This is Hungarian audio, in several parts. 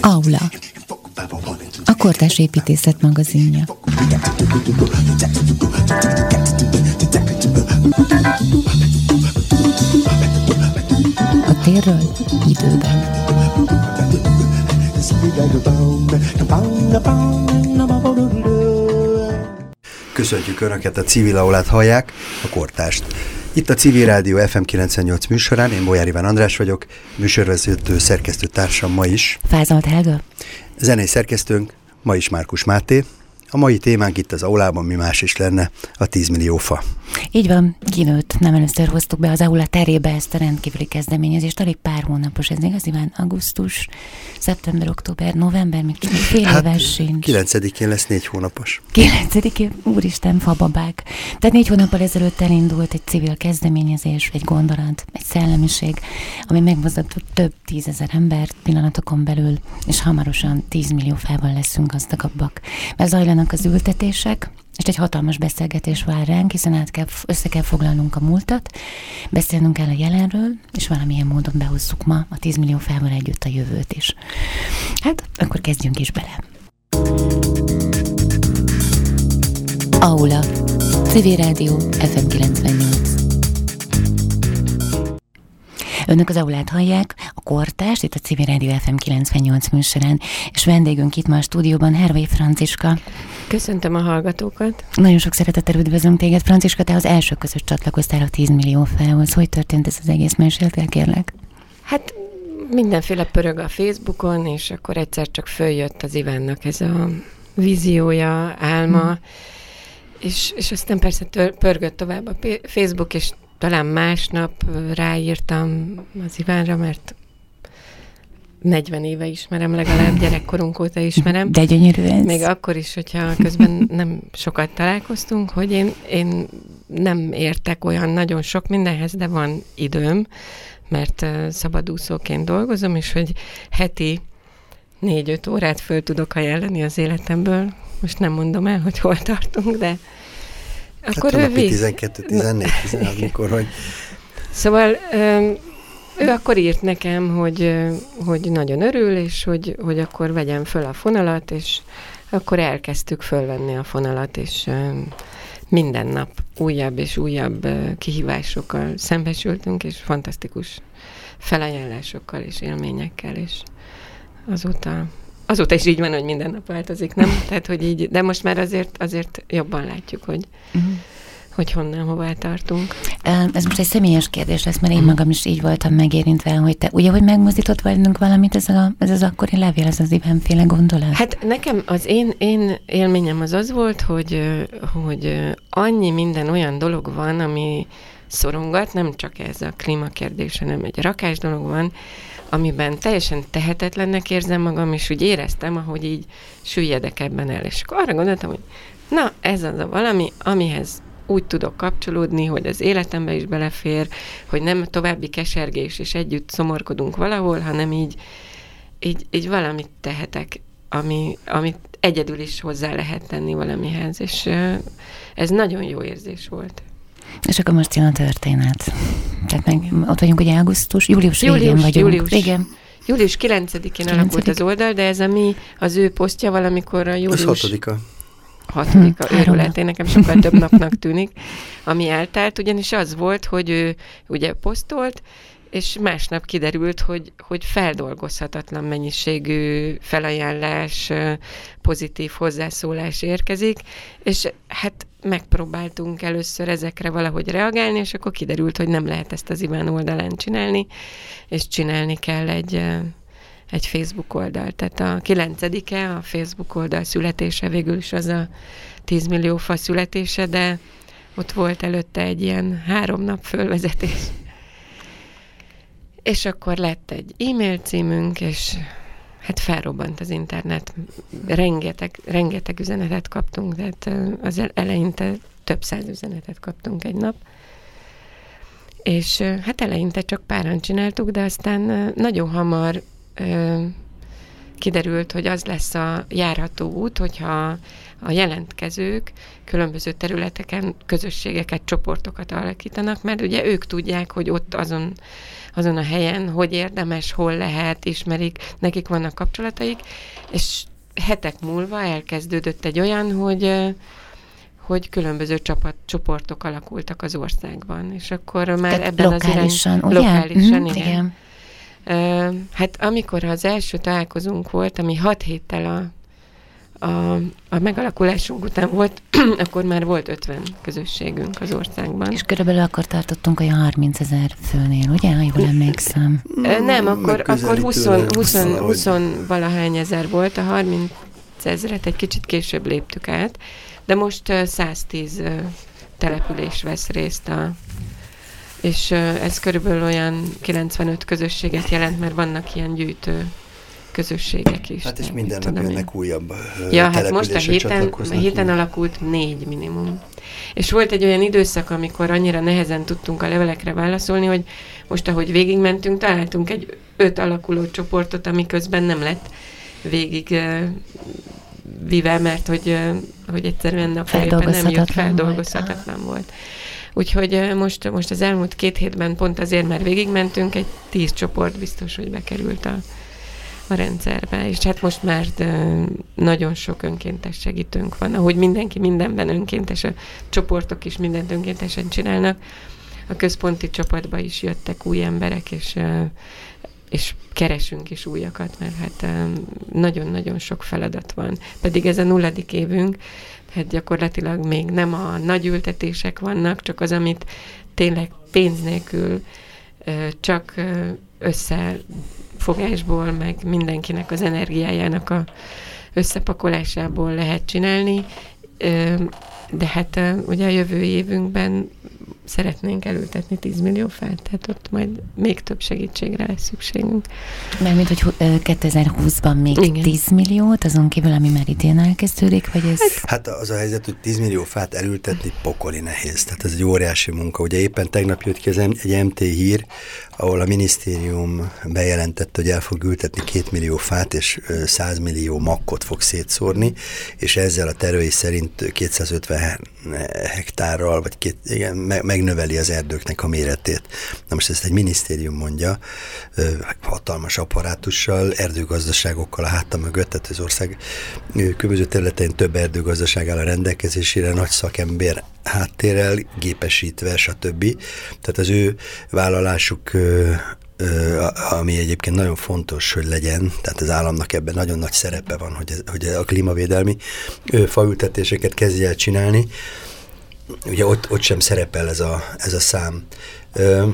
Aula. A Kortás Építészet magazinja. A térről időben. Köszöntjük Önöket, a civil aulát hallják, a kortást. Itt a Civil Rádió FM 98 műsorán, én Bolyár Iván András vagyok, műsorvezető szerkesztő társam ma is. Fázalt Helga. Zenei szerkesztőnk ma is Márkus Máté, a mai témánk itt az aulában mi más is lenne, a 10 millió fa. Így van, kinőtt. Nem először hoztuk be az aula terébe ezt a rendkívüli kezdeményezést. Alig pár hónapos, ez igaz, Iván? Augusztus, szeptember, október, november, még fél hát, éves sincs. 9-én lesz négy hónapos. 9-én, úristen, fababák. Tehát négy hónappal ezelőtt elindult egy civil kezdeményezés, egy gondolat, egy szellemiség, ami megmozgatott több tízezer embert pillanatokon belül, és hamarosan 10 millió fával leszünk gazdagabbak. Mert zajlanak az ültetések, és egy hatalmas beszélgetés vár ránk, hiszen át kell, össze kell foglalnunk a múltat, beszélnünk kell a jelenről, és valamilyen módon behozzuk ma a 10 millió fával együtt a jövőt is. Hát, akkor kezdjünk is bele. Aula. Civil Rádió FM 98. Önök az aulát hallják, kortást, itt a Civil Radio FM 98 műsorán, és vendégünk itt ma a stúdióban Hervai Franciska. Köszöntöm a hallgatókat. Nagyon sok szeretettel üdvözlünk téged, Franciska, te az első közös csatlakoztál a 10 millió felhoz. Hogy történt ez az egész? Meséltél, kérlek? Hát mindenféle pörög a Facebookon, és akkor egyszer csak följött az Ivánnak ez a víziója, álma, hmm. és, és aztán persze tör, pörgött tovább a Facebook, és talán másnap ráírtam az Ivánra, mert 40 éve ismerem, legalább gyerekkorunk óta ismerem. De gyönyörű ez. Még akkor is, hogyha közben nem sokat találkoztunk, hogy én, én nem értek olyan nagyon sok mindenhez, de van időm, mert szabadúszóként dolgozom, és hogy heti négy-öt órát föl tudok ajánlani az életemből. Most nem mondom el, hogy hol tartunk, de akkor hát ő visz... 12, 14, 16, mikor, hogy... Szóval ő akkor írt nekem, hogy, hogy nagyon örül, és hogy, hogy akkor vegyem föl a fonalat, és akkor elkezdtük fölvenni a fonalat, és minden nap újabb és újabb kihívásokkal szembesültünk, és fantasztikus felajánlásokkal és élményekkel, és azóta azóta is így van, hogy minden nap változik, nem? Tehát, hogy így, de most már azért, azért jobban látjuk, hogy, uh-huh. Hogy honnan, hová tartunk. Ez most egy személyes kérdés lesz, mert én magam is így voltam megérintve, hogy te ugye, hogy megmozdított velünk valamit, ez, a, ez az akkori levél, ez az évenféle gondolat? Hát nekem az én, én élményem az az volt, hogy, hogy annyi minden olyan dolog van, ami szorongat, nem csak ez a klímakérdés, hanem egy rakás dolog van, amiben teljesen tehetetlennek érzem magam, és úgy éreztem, ahogy így süllyedek ebben el. És akkor arra gondoltam, hogy na, ez az a valami, amihez úgy tudok kapcsolódni, hogy az életembe is belefér, hogy nem további kesergés, és együtt szomorkodunk valahol, hanem így, így, így valamit tehetek, ami, amit egyedül is hozzá lehet tenni valamihez, és ez nagyon jó érzés volt. És akkor most jön a történet. Tehát meg ott vagyunk ugye augusztus, július, július végén vagyunk. Július. Igen. Július 9-én alakult az oldal, de ez a mi, az ő posztja valamikor a július... Az hatodika. Hatodika hm, őrületén nekem sokkal több napnak tűnik, ami eltelt, ugyanis az volt, hogy ő ugye posztolt, és másnap kiderült, hogy, hogy feldolgozhatatlan mennyiségű felajánlás, pozitív hozzászólás érkezik, és hát megpróbáltunk először ezekre valahogy reagálni, és akkor kiderült, hogy nem lehet ezt az Iván oldalán csinálni, és csinálni kell egy, egy Facebook oldal. Tehát a kilencedike, a Facebook oldal születése végül is az a 10 millió fa születése, de ott volt előtte egy ilyen három nap fölvezetés. És akkor lett egy e-mail címünk, és hát felrobbant az internet. Rengeteg, rengeteg üzenetet kaptunk, tehát az eleinte több száz üzenetet kaptunk egy nap. És hát eleinte csak páran csináltuk, de aztán nagyon hamar kiderült, hogy az lesz a járható út, hogyha a jelentkezők különböző területeken közösségeket, csoportokat alakítanak, mert ugye ők tudják, hogy ott azon, azon a helyen, hogy érdemes, hol lehet, ismerik, nekik vannak kapcsolataik, és hetek múlva elkezdődött egy olyan, hogy hogy különböző csapat, csoportok alakultak az országban, és akkor már Tehát ebben lokálisan, az irány, ugye? lokálisan, Mm, igen. igen. Hát amikor az első találkozunk volt, ami hat héttel a, a, a megalakulásunk után volt, akkor már volt 50 közösségünk az országban. És körülbelül akkor tartottunk olyan 30 ezer főnél, ugye? Ha jól emlékszem. Nem, akkor, akkor 20, 20, Valahogy. 20 valahány ezer volt, a 30 ezeret egy kicsit később léptük át, de most ö, 110 ö, település vesz részt a és ez körülbelül olyan 95 közösséget jelent, mert vannak ilyen gyűjtő közösségek is. Hát és minden nap én. jönnek újabb Ja, hát most a héten, a héten alakult négy minimum. És volt egy olyan időszak, amikor annyira nehezen tudtunk a levelekre válaszolni, hogy most, ahogy végigmentünk, találtunk egy öt alakuló csoportot, ami közben nem lett végig uh, vive, mert hogy, uh, hogy egyszerűen a éppen nem jött, Feldolgozhatatlan volt. feldolgozhatatlan volt. Úgyhogy most, most az elmúlt két hétben pont azért, mert végigmentünk, egy tíz csoport biztos, hogy bekerült a, a rendszerbe, és hát most már nagyon sok önkéntes segítőnk van, ahogy mindenki mindenben önkéntes, a csoportok is mindent önkéntesen csinálnak, a központi csapatba is jöttek új emberek, és, és keresünk is újakat, mert hát nagyon-nagyon sok feladat van. Pedig ez a nulladik évünk, hát gyakorlatilag még nem a nagy ültetések vannak, csak az, amit tényleg pénz nélkül csak összefogásból, meg mindenkinek az energiájának a összepakolásából lehet csinálni. De hát ugye a jövő évünkben szeretnénk elültetni 10 millió fát, tehát ott majd még több segítségre lesz szükségünk. Mert mint hogy hu- ö, 2020-ban még Igen. 10 milliót, azon kívül, ami már idén elkezdődik, vagy ez... Hát az a helyzet, hogy 10 millió fát elültetni pokoli nehéz. Tehát ez egy óriási munka. Ugye éppen tegnap jött ki az M- egy MT hír, ahol a minisztérium bejelentette, hogy el fog ültetni 2 millió fát, és ö, 100 millió makkot fog szétszórni, és ezzel a tervei szerint 250 hektárral, vagy két, igen, me- megnöveli az erdőknek a méretét. Na most ezt egy minisztérium mondja, hatalmas apparátussal, erdőgazdaságokkal a háta mögött, tehát az ország különböző területein több erdőgazdaság áll a rendelkezésére, nagy szakember háttérrel, gépesítve, stb. Tehát az ő vállalásuk ami egyébként nagyon fontos, hogy legyen, tehát az államnak ebben nagyon nagy szerepe van, hogy, ez, hogy a klímavédelmi faültetéseket kezdje el csinálni. Ugye ott, ott sem szerepel ez a, ez a szám. Ö,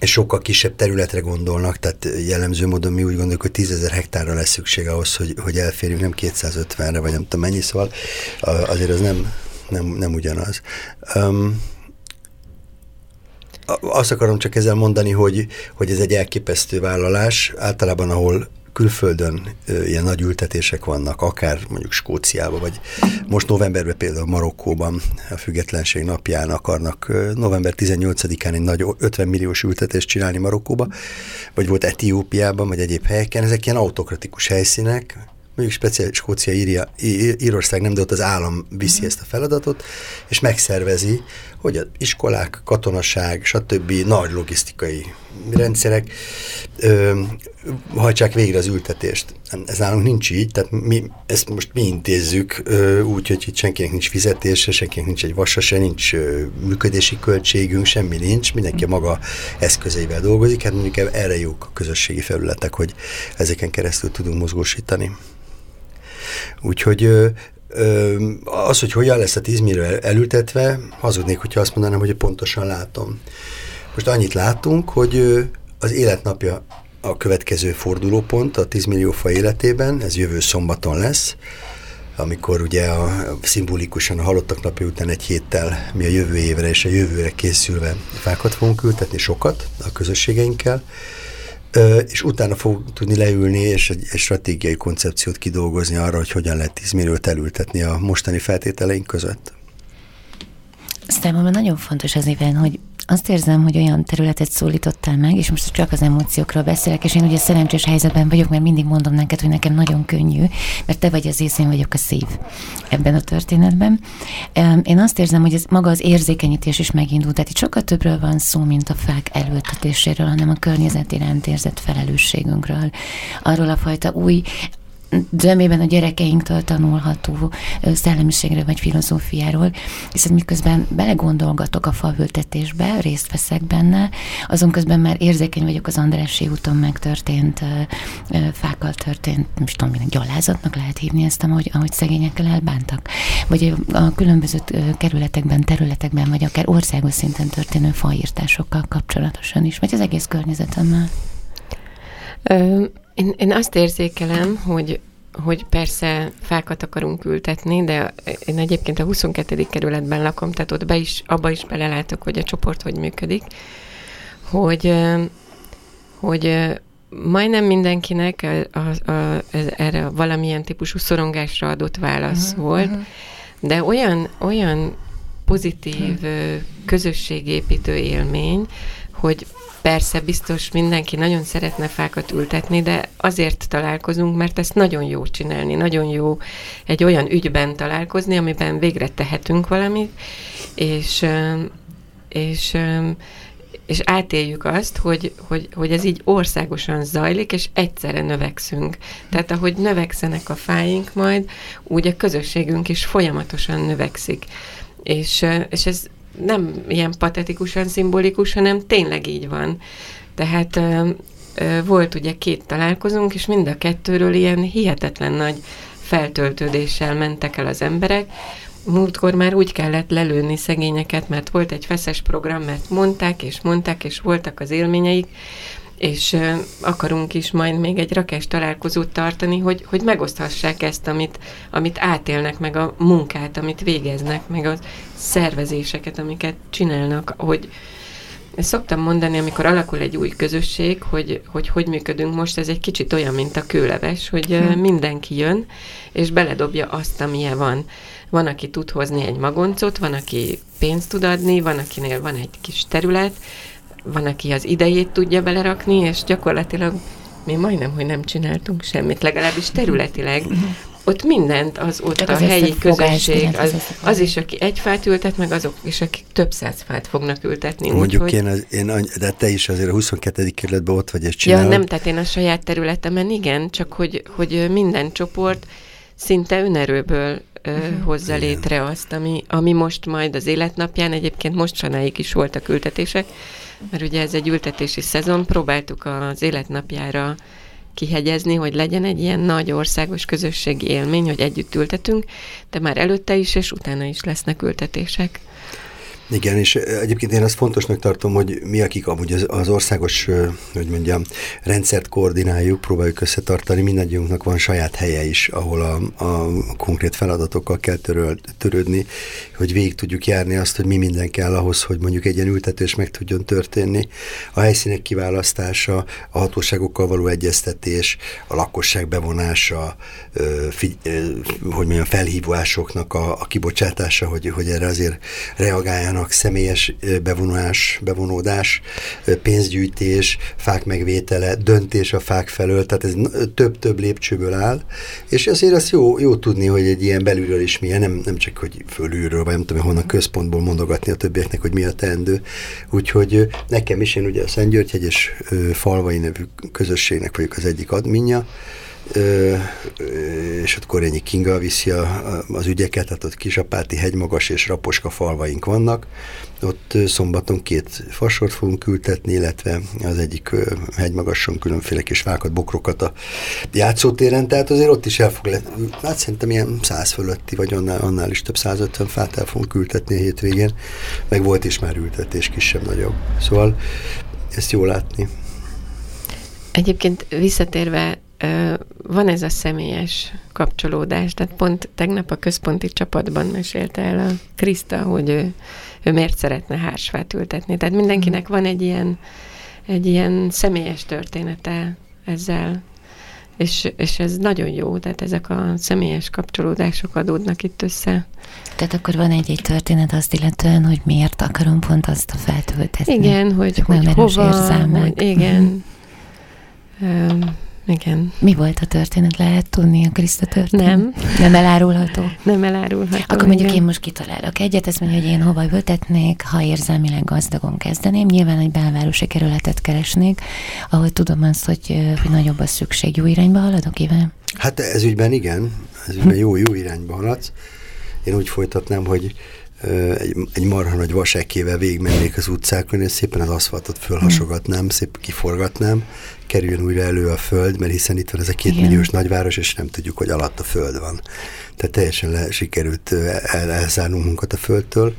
sokkal kisebb területre gondolnak, tehát jellemző módon mi úgy gondoljuk, hogy 10 ezer hektárra lesz szükség ahhoz, hogy, hogy elférjünk, nem 250-re, vagy nem tudom mennyi, szóval azért az nem, nem, nem ugyanaz. Um, azt akarom csak ezzel mondani, hogy, hogy ez egy elképesztő vállalás, általában ahol külföldön ilyen nagy ültetések vannak, akár mondjuk Skóciában, vagy most novemberben például Marokkóban a függetlenség napján akarnak november 18-án egy nagy 50 milliós ültetést csinálni Marokkóba, vagy volt Etiópiában, vagy egyéb helyeken. Ezek ilyen autokratikus helyszínek, mondjuk speciál Skócia, Íria, Í- Írország nem, de ott az állam viszi ezt a feladatot, és megszervezi, hogy az iskolák, katonaság, stb. nagy logisztikai rendszerek ö, hajtsák végre az ültetést. Ez nálunk nincs így, tehát mi ezt most mi intézzük ö, úgy, hogy itt senkinek nincs fizetése, senkinek nincs egy vasa, se nincs ö, működési költségünk, semmi nincs, mindenki a maga eszközeivel dolgozik, hát mondjuk erre jók a közösségi felületek, hogy ezeken keresztül tudunk mozgósítani. Úgyhogy az, hogy hogyan lesz a 10 millió el- elültetve, hazudnék, hogyha azt mondanám, hogy pontosan látom. Most annyit látunk, hogy az életnapja a következő fordulópont a 10 millió fa életében, ez jövő szombaton lesz, amikor ugye a, szimbolikusan a halottak napja után egy héttel mi a jövő évre és a jövőre készülve fákat fogunk ültetni, sokat a közösségeinkkel, és utána fog tudni leülni és egy, egy stratégiai koncepciót kidolgozni arra, hogy hogyan lehet 10 milliót elültetni a mostani feltételeink között. Számomra nagyon fontos az éven, hogy azt érzem, hogy olyan területet szólítottál meg, és most csak az emóciókról beszélek, és én ugye szerencsés helyzetben vagyok, mert mindig mondom neked, hogy nekem nagyon könnyű, mert te vagy az ész, én vagyok a szív ebben a történetben. Én azt érzem, hogy ez maga az érzékenyítés is megindult, tehát itt sokkal többről van szó, mint a fák elültetéséről, hanem a környezet iránt érzett felelősségünkről, arról a fajta új zömében a gyerekeinktől tanulható szellemiségre vagy filozófiáról, hiszen miközben belegondolgatok a falültetésbe, részt veszek benne, azon közben már érzékeny vagyok az Andrássy úton megtörtént fákkal történt, nem is tudom, gyalázatnak lehet hívni ezt, ahogy, ahogy szegényekkel elbántak. Vagy a különböző kerületekben, területekben, vagy akár országos szinten történő faírtásokkal kapcsolatosan is, vagy az egész környezetemmel. Én, én azt érzékelem, hogy hogy persze fákat akarunk ültetni, de én egyébként a 22. kerületben lakom, tehát ott be is, abba is belelátok, hogy a csoport hogy működik, hogy, hogy majdnem mindenkinek a, a, a, erre valamilyen típusú szorongásra adott válasz uh-huh, volt, uh-huh. de olyan, olyan pozitív uh-huh. közösségépítő élmény, hogy Persze, biztos mindenki nagyon szeretne fákat ültetni, de azért találkozunk, mert ezt nagyon jó csinálni, nagyon jó egy olyan ügyben találkozni, amiben végre tehetünk valamit, és, és, és átéljük azt, hogy, hogy, hogy ez így országosan zajlik, és egyszerre növekszünk. Tehát ahogy növekszenek a fáink majd, úgy a közösségünk is folyamatosan növekszik. És, és ez nem ilyen patetikusan szimbolikus, hanem tényleg így van. Tehát volt ugye két találkozunk, és mind a kettőről ilyen hihetetlen nagy feltöltődéssel mentek el az emberek. Múltkor már úgy kellett lelőni szegényeket, mert volt egy feszes program, mert mondták és mondták, és voltak az élményeik, és akarunk is majd még egy rakás találkozót tartani, hogy, hogy megoszthassák ezt, amit, amit átélnek, meg a munkát, amit végeznek, meg a szervezéseket, amiket csinálnak, hogy ezt szoktam mondani, amikor alakul egy új közösség, hogy, hogy hogy működünk most, ez egy kicsit olyan, mint a kőleves, hogy hm. mindenki jön, és beledobja azt, amilyen van. Van, aki tud hozni egy magoncot, van, aki pénzt tud adni, van, akinél van egy kis terület, van, aki az idejét tudja belerakni, és gyakorlatilag mi majdnem, hogy nem csináltunk semmit, legalábbis területileg. Ott mindent az ott Csak a az helyi közösség, az, az is, aki egy fát ültet, meg azok is, akik több száz fát fognak ültetni. Mondjuk úgy, én, az, én, de te is azért a 22. kerületben ott vagy, és csinálod. Ja, nem, tehát én a saját területemen igen, csak hogy, hogy minden csoport szinte önerőből uh-huh. hozza létre azt, ami, ami most majd az életnapján, egyébként mostanáig is voltak ültetések, mert ugye ez egy ültetési szezon, próbáltuk az életnapjára kihegyezni, hogy legyen egy ilyen nagy országos közösségi élmény, hogy együtt ültetünk, de már előtte is és utána is lesznek ültetések. Igen, és egyébként én azt fontosnak tartom, hogy mi, akik amúgy az, az országos, hogy mondjam, rendszert koordináljuk, próbáljuk összetartani, mindannyiunknak van saját helye is, ahol a, a konkrét feladatokkal kell töröl, törődni, hogy végig tudjuk járni azt, hogy mi minden kell ahhoz, hogy mondjuk egy ilyen ültetés meg tudjon történni. A helyszínek kiválasztása, a hatóságokkal való egyeztetés, a lakosság bevonása, figy, hogy mondjam, felhívásoknak a, a kibocsátása, hogy, hogy erre azért reagáljanak munkának személyes bevonás, bevonódás, pénzgyűjtés, fák megvétele, döntés a fák felől, tehát ez több-több lépcsőből áll, és azért azt jó, jó tudni, hogy egy ilyen belülről is milyen, nem, nem csak, hogy fölülről, vagy nem tudom, honnan központból mondogatni a többieknek, hogy mi a teendő. Úgyhogy nekem is, én ugye a Szent György falvai nevű közösségnek vagyok az egyik adminja, és ott Korényi Kinga viszi a, az ügyeket, tehát ott Kisapáti, Hegymagas és Raposka falvaink vannak. Ott szombaton két fasort fogunk ültetni, illetve az egyik hegymagason különféle kis fákat, bokrokat a játszótéren, tehát azért ott is el fog le, hát szerintem ilyen száz fölötti, vagy annál, annál is több 150 fát el fogunk ültetni a hétvégén, meg volt is már ültetés kisebb-nagyobb. Szóval ezt jó látni. Egyébként visszatérve van ez a személyes kapcsolódás, tehát pont tegnap a központi csapatban mesélte el a Kriszta, hogy ő, ő miért szeretne hársfát ültetni. Tehát mindenkinek van egy ilyen, egy ilyen személyes története ezzel. és, és ez nagyon jó, tehát ezek a személyes kapcsolódások adódnak itt össze. Tehát akkor van egy-egy történet azt illetően, hogy miért akarom pont azt a feltöltetni. Igen, hogy, hogy hova, hogy igen. Mm. Igen. Mi volt a történet? Lehet tudni a Kriszta történet? Nem. Nem elárulható? Nem elárulható. Akkor mondjuk igen. én most kitalálok egyet, ezt mondja, hogy én hova ültetnék, ha érzelmileg gazdagon kezdeném. Nyilván egy belvárosi kerületet keresnék, ahol tudom azt, hogy, hogy nagyobb a szükség. Jó irányba haladok, Iván? Hát ez ügyben igen, ez ügyben jó, jó irányba haladsz. Én úgy folytatnám, hogy egy, egy marha nagy vasekével végigmennék az utcákon, és szépen az aszfaltot fölhasogatnám, szépen kiforgatnám, kerüljön újra elő a föld, mert hiszen itt van ez a két Igen. milliós nagyváros, és nem tudjuk, hogy alatt a föld van. Tehát teljesen le, sikerült el, elzárnunk munkat a földtől,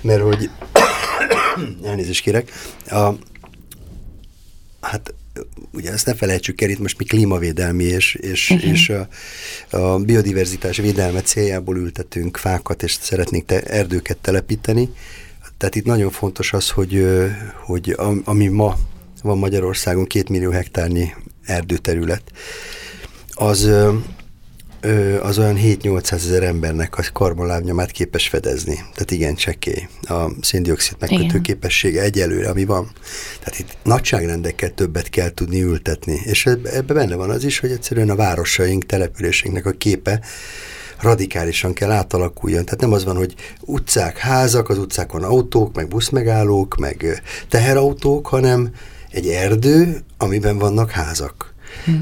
mert hogy elnézést kérek, a, hát ugye ezt ne felejtsük el, itt most mi klímavédelmi és, és, uh-huh. és a, a biodiverzitás védelme céljából ültetünk fákat, és szeretnénk te, erdőket telepíteni. Tehát itt nagyon fontos az, hogy, hogy ami ma van Magyarországon, két millió hektárnyi erdőterület, az az olyan 7-800 ezer embernek a karbonlábnyomát képes fedezni. Tehát igen, csekély. A széndiokszid megkötő képessége egyelőre, ami van. Tehát itt nagyságrendekkel többet kell tudni ültetni. És ebbe benne van az is, hogy egyszerűen a városaink, településeinknek a képe radikálisan kell átalakuljon. Tehát nem az van, hogy utcák, házak, az utcákon autók, meg buszmegállók, meg teherautók, hanem egy erdő, amiben vannak házak. Hm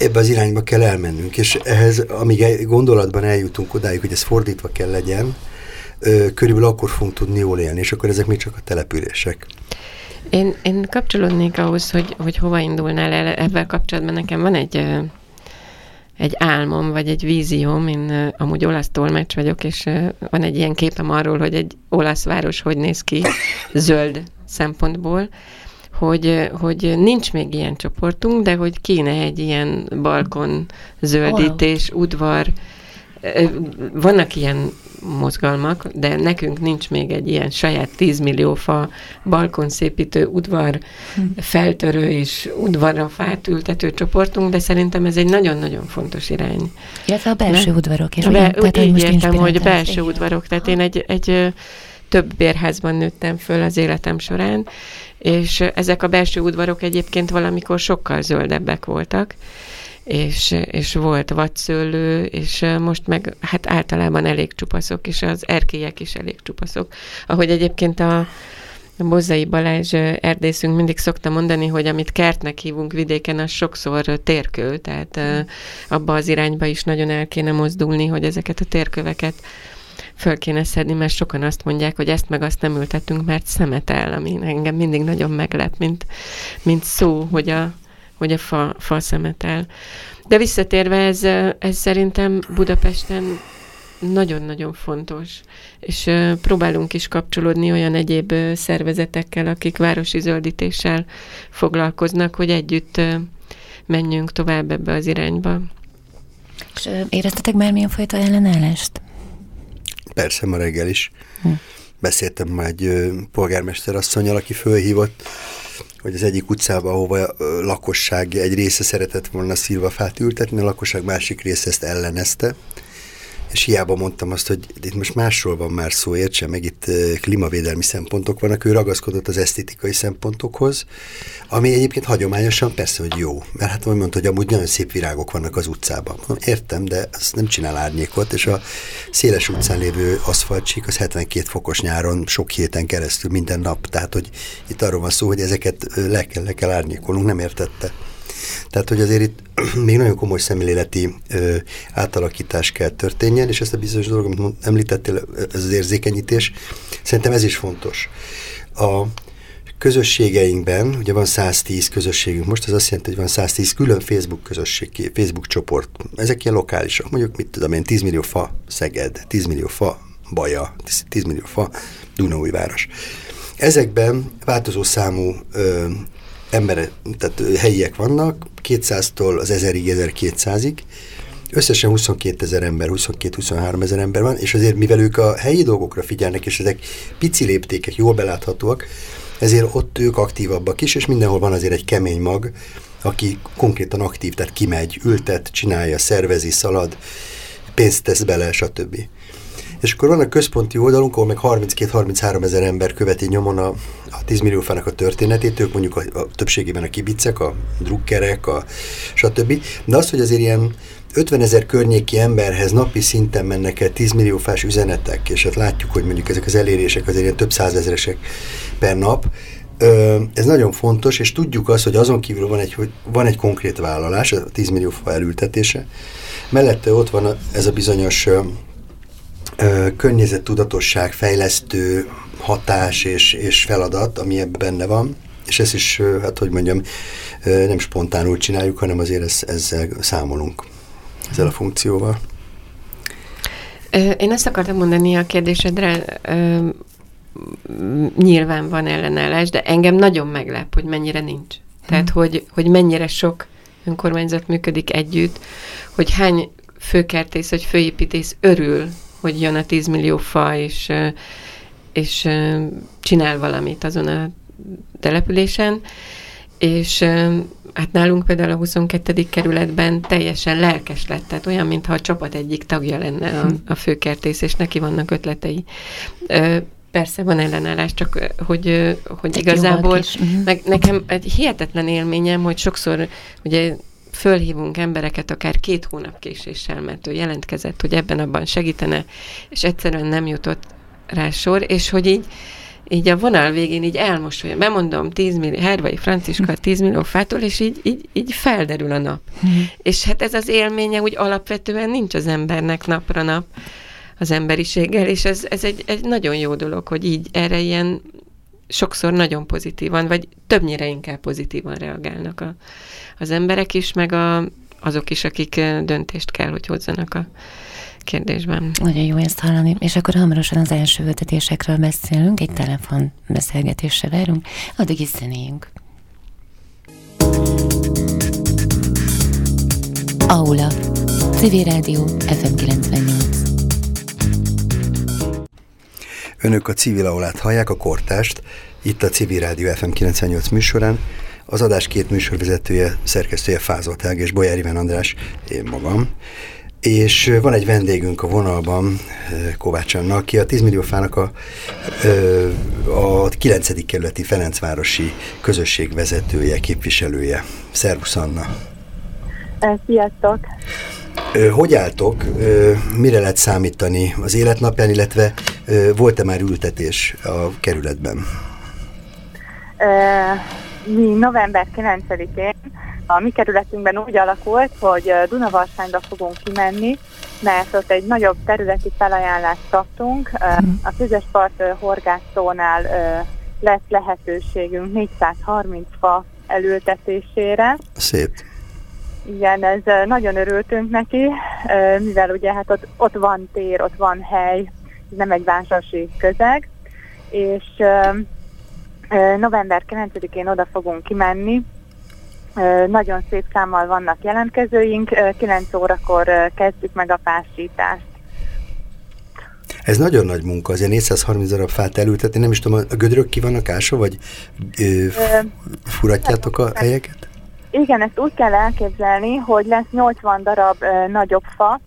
ebbe az irányba kell elmennünk, és ehhez, amíg gondolatban eljutunk odáig, hogy ez fordítva kell legyen, körülbelül akkor fogunk tudni jól élni, és akkor ezek még csak a települések. Én, én kapcsolódnék ahhoz, hogy, hogy hova indulnál el ebben kapcsolatban. Nekem van egy, egy álmom, vagy egy vízióm. Én amúgy olasz tolmács vagyok, és van egy ilyen képem arról, hogy egy olasz város hogy néz ki zöld szempontból hogy, hogy nincs még ilyen csoportunk, de hogy kéne egy ilyen balkon zöldítés, udvar. Vannak ilyen mozgalmak, de nekünk nincs még egy ilyen saját 10 millió fa balkonszépítő, udvar hm. feltörő és udvarra fát ültető csoportunk, de szerintem ez egy nagyon-nagyon fontos irány. Illetve a belső ne? udvarok is. Be, ugye? Tehát, úgy értem, hogy belső udvarok. Tehát én egy, egy több bérházban nőttem föl az életem során, és ezek a belső udvarok egyébként valamikor sokkal zöldebbek voltak, és, és volt vadszőlő, és most meg hát általában elég csupaszok, és az erkélyek is elég csupaszok. Ahogy egyébként a Bozzai Balázs erdészünk mindig szokta mondani, hogy amit kertnek hívunk vidéken, az sokszor térkő, tehát abba az irányba is nagyon el kéne mozdulni, hogy ezeket a térköveket föl kéne szedni, mert sokan azt mondják, hogy ezt meg azt nem ültetünk, mert szemetel, ami engem mindig nagyon meglep, mint, mint szó, hogy a, hogy a fa, fa szemetel. De visszatérve, ez, ez szerintem Budapesten nagyon-nagyon fontos, és próbálunk is kapcsolódni olyan egyéb szervezetekkel, akik városi zöldítéssel foglalkoznak, hogy együtt menjünk tovább ebbe az irányba. És éreztetek bármilyen fajta ellenállást? Persze, ma reggel is. Hm. Beszéltem már egy polgármester asszonyjal, aki fölhívott, hogy az egyik utcában, ahova a lakosság egy része szeretett volna szilvafát ültetni, a lakosság másik része ezt ellenezte, és hiába mondtam azt, hogy itt most másról van már szó, értse, meg itt klímavédelmi szempontok vannak, ő ragaszkodott az esztétikai szempontokhoz, ami egyébként hagyományosan persze, hogy jó, mert hát mondta, hogy amúgy nagyon szép virágok vannak az utcában. Értem, de az nem csinál árnyékot, és a széles utcán lévő aszfaltsík az 72 fokos nyáron sok héten keresztül minden nap, tehát hogy itt arról van szó, hogy ezeket le kell, le kell árnyékolnunk, nem értette. Tehát, hogy azért itt még nagyon komoly szemléleti ö, átalakítás kell történjen, és ezt a bizonyos dolgot, amit említettél, ez az érzékenyítés, szerintem ez is fontos. A közösségeinkben, ugye van 110 közösségünk, most ez azt jelenti, hogy van 110 külön Facebook közösség, Facebook csoport. Ezek ilyen lokálisak, mondjuk mit tudom én, 10 millió fa Szeged, 10 millió fa Baja, 10 millió fa Dunaújváros. Ezekben változó számú ö, emberek, tehát helyiek vannak, 200-tól az 1000-ig, 1200-ig, összesen 22 ezer ember, 22-23 ezer ember van, és azért mivel ők a helyi dolgokra figyelnek, és ezek pici léptékek, jól beláthatóak, ezért ott ők aktívabbak is, és mindenhol van azért egy kemény mag, aki konkrétan aktív, tehát kimegy, ültet, csinálja, szervezi, szalad, pénzt tesz bele, stb. És akkor van a központi oldalunk, ahol meg 32-33 ezer ember követi nyomon a, a 10 millió fának a történetét, ők mondjuk a, a többségében a kibicek, a drukkerek, a stb. De az, hogy azért ilyen 50 ezer környéki emberhez napi szinten mennek el 10 millió fás üzenetek, és hát látjuk, hogy mondjuk ezek az elérések azért ilyen több százezeresek per nap, ez nagyon fontos, és tudjuk azt, hogy azon kívül van egy, hogy van egy konkrét vállalás, a 10 millió fa elültetése, mellette ott van ez a bizonyos környezettudatosság, fejlesztő hatás és, és feladat, ami ebben benne van, és ezt is, hát hogy mondjam, nem spontánul csináljuk, hanem azért ez, ezzel számolunk, ezzel a funkcióval. Én ezt akartam mondani a kérdésedre, nyilván van ellenállás, de engem nagyon meglep, hogy mennyire nincs. Tehát, hmm. hogy, hogy mennyire sok önkormányzat működik együtt, hogy hány főkertész vagy főépítész örül, hogy jön a 10 millió fa, és, és csinál valamit azon a településen, és hát nálunk például a 22. kerületben teljesen lelkes lett, tehát olyan, mintha a csapat egyik tagja lenne a, a főkertész, és neki vannak ötletei. Persze van ellenállás, csak hogy, hogy igazából, mhm. meg nekem egy hihetetlen élményem, hogy sokszor ugye fölhívunk embereket akár két hónap késéssel, mert ő jelentkezett, hogy ebben abban segítene, és egyszerűen nem jutott rá sor, és hogy így, így a vonal végén így elmosolja, bemondom 10 millió, Hervai Franciska 10 millió fától, és így, így, így felderül a nap. Mm. És hát ez az élménye úgy alapvetően nincs az embernek napra nap az emberiséggel, és ez, ez egy, egy nagyon jó dolog, hogy így erre ilyen sokszor nagyon pozitívan, vagy többnyire inkább pozitívan reagálnak a, az emberek is, meg a, azok is, akik döntést kell, hogy hozzanak a kérdésben. Nagyon jó ezt hallani. És akkor hamarosan az első ültetésekről beszélünk, egy telefon beszélgetésre várunk, addig is zenéjünk. Aula. Civil Rádió FM 98. Önök a civil aulát hallják, a kortást, itt a Civil Rádió FM 98 műsorán. Az adás két műsorvezetője, szerkesztője Fázolt Helg és Bolyár Iván András, én magam. És van egy vendégünk a vonalban, Kovács Anna, aki a 10 millió fának a, a 9. kerületi Ferencvárosi közösség vezetője, képviselője. Szervusz Anna! Sziasztok! Hogy álltok? Mire lehet számítani az életnapján, illetve volt-e már ültetés a kerületben? Mi november 9-én a mi kerületünkben úgy alakult, hogy Dunavarsányra fogunk kimenni, mert ott egy nagyobb területi felajánlást kaptunk. A Füzespart horgásztónál lesz lehetőségünk 430 fa elültetésére. Szép. Igen, ez nagyon örültünk neki, mivel ugye hát ott, ott van tér, ott van hely, nem egy vásársi közeg, és november 9-én oda fogunk kimenni, nagyon szép számmal vannak jelentkezőink, 9 órakor kezdjük meg a pásítást. Ez nagyon nagy munka, azért 430 darab fát elültetni, nem is tudom, a gödrök ki vannak ásva, vagy ö, furatjátok a helyeket? Igen, ezt úgy kell elképzelni, hogy lesz 80 darab ö, nagyobb fa,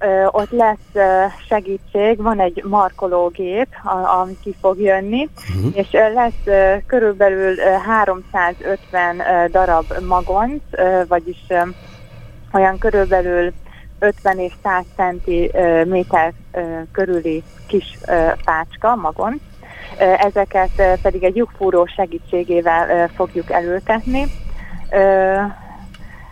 ö, ott lesz ö, segítség, van egy markológép, a, ami ki fog jönni, uh-huh. és ö, lesz ö, körülbelül ö, 350 ö, darab magonc, ö, vagyis ö, olyan körülbelül 50 és 100 centi ö, méter ö, körüli kis ö, fácska, magonc. Ezeket pedig egy lyukfúró segítségével fogjuk elültetni Ö,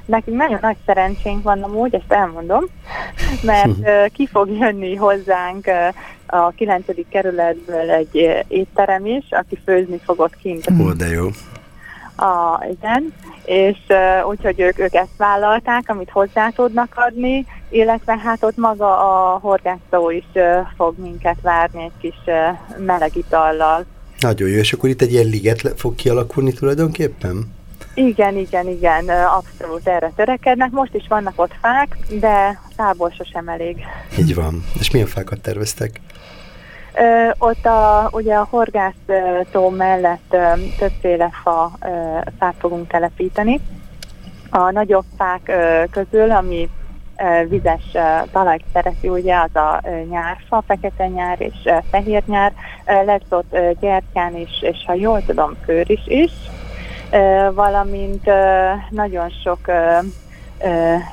nekünk nagyon nagy szerencsénk van amúgy, ezt elmondom, mert ö, ki fog jönni hozzánk ö, a 9. kerületből egy étterem is, aki főzni fogott kint. Ó, de jó. A, igen, és uh, úgyhogy ők, ők ezt vállalták, amit hozzá tudnak adni, illetve hát ott maga a horgászó is uh, fog minket várni egy kis uh, meleg itallal. Nagyon jó, és akkor itt egy ilyen liget fog kialakulni tulajdonképpen? Igen, igen, igen, abszolút erre törekednek. Most is vannak ott fák, de tából sosem elég. Így van. És milyen fákat terveztek? Ö, ott a, ugye a horgásztó mellett ö, többféle fa, ö, fát fogunk telepíteni. A nagyobb fák ö, közül, ami ö, vizes ö, talajt szereti, ugye az a ö, nyárfa, fekete nyár és ö, fehér nyár. Ö, lesz ott ö, gyertyán is, és ha jól tudom, kőr is is. Valamint nagyon sok